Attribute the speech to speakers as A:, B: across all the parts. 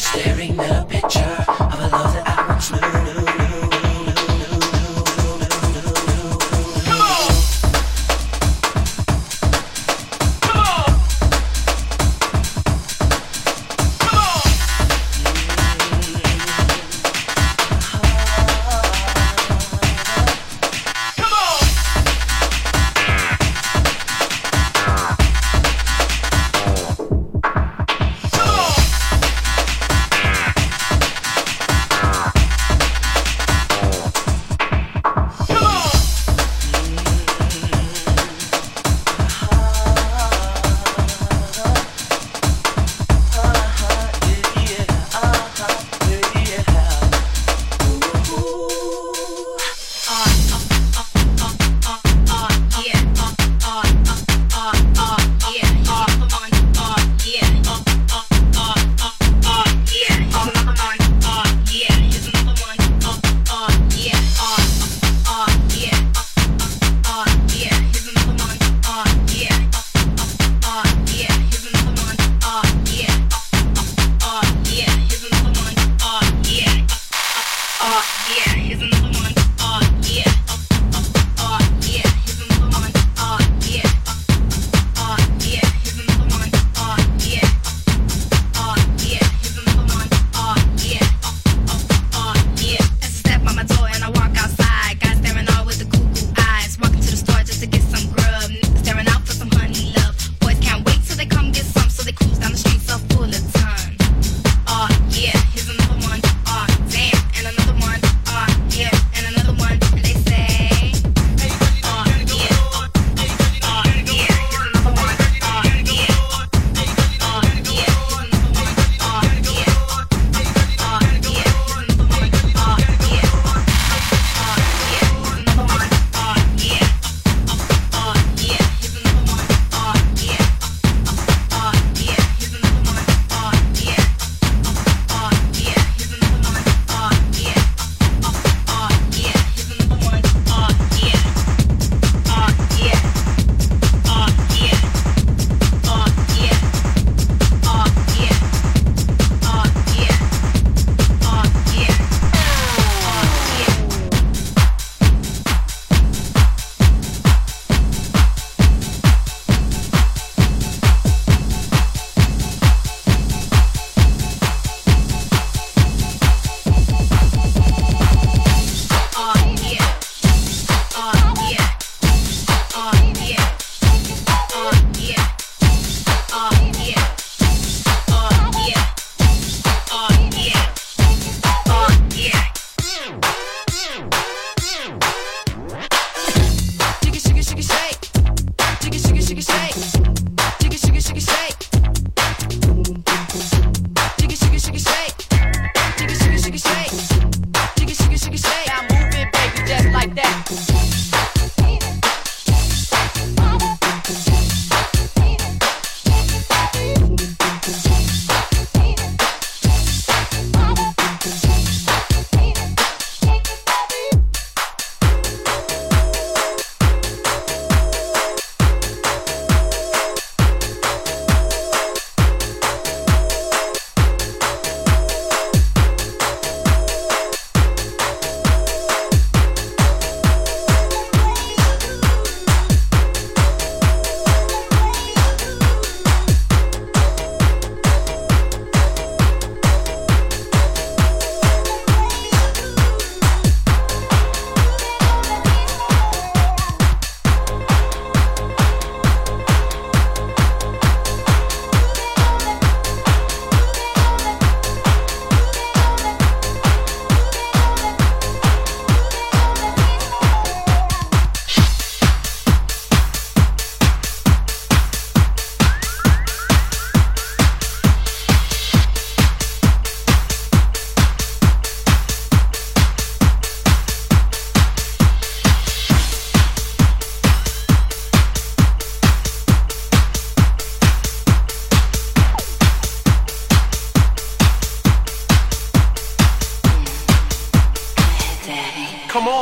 A: staring up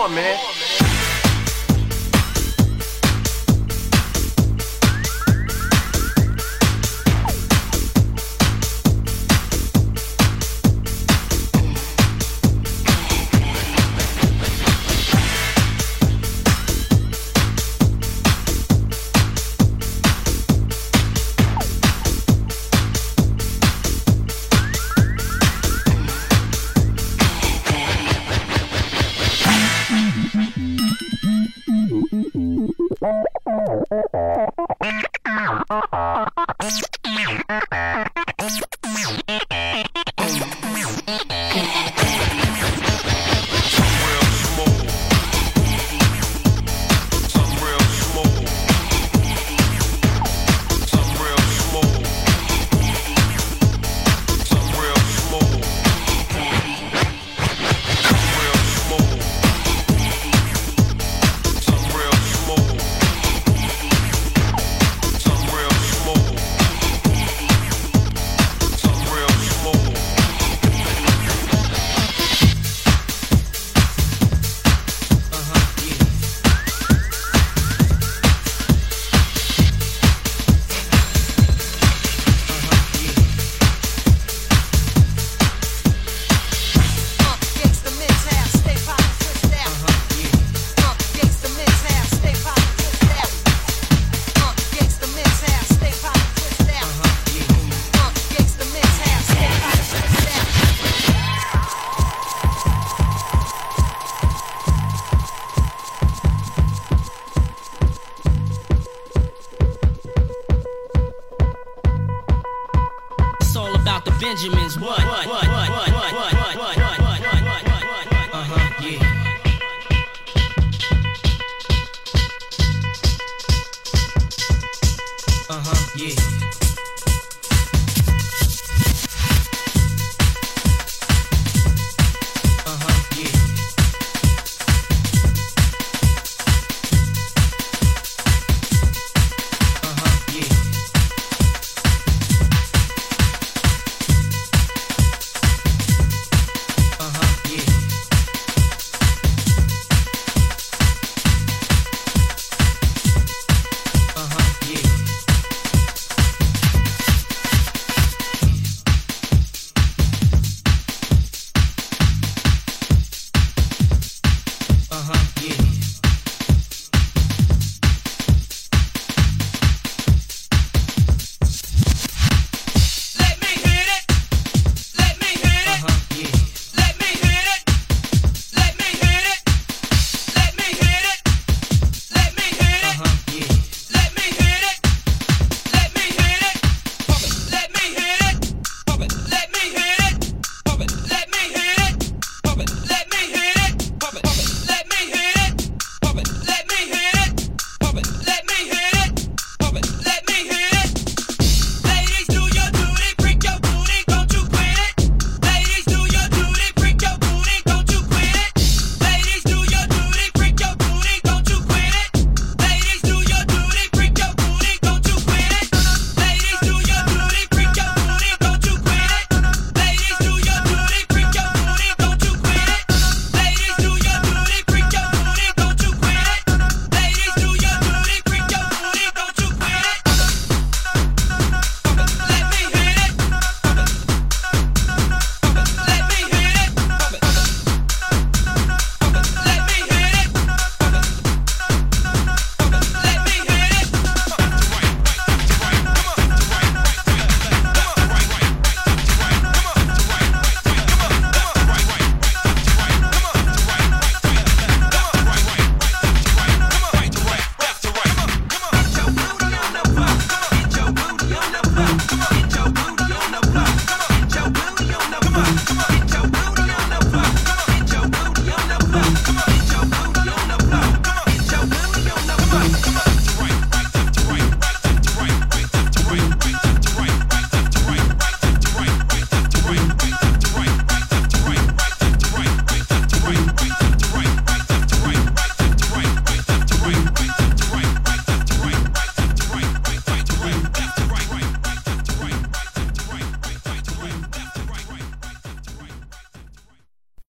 B: on, man.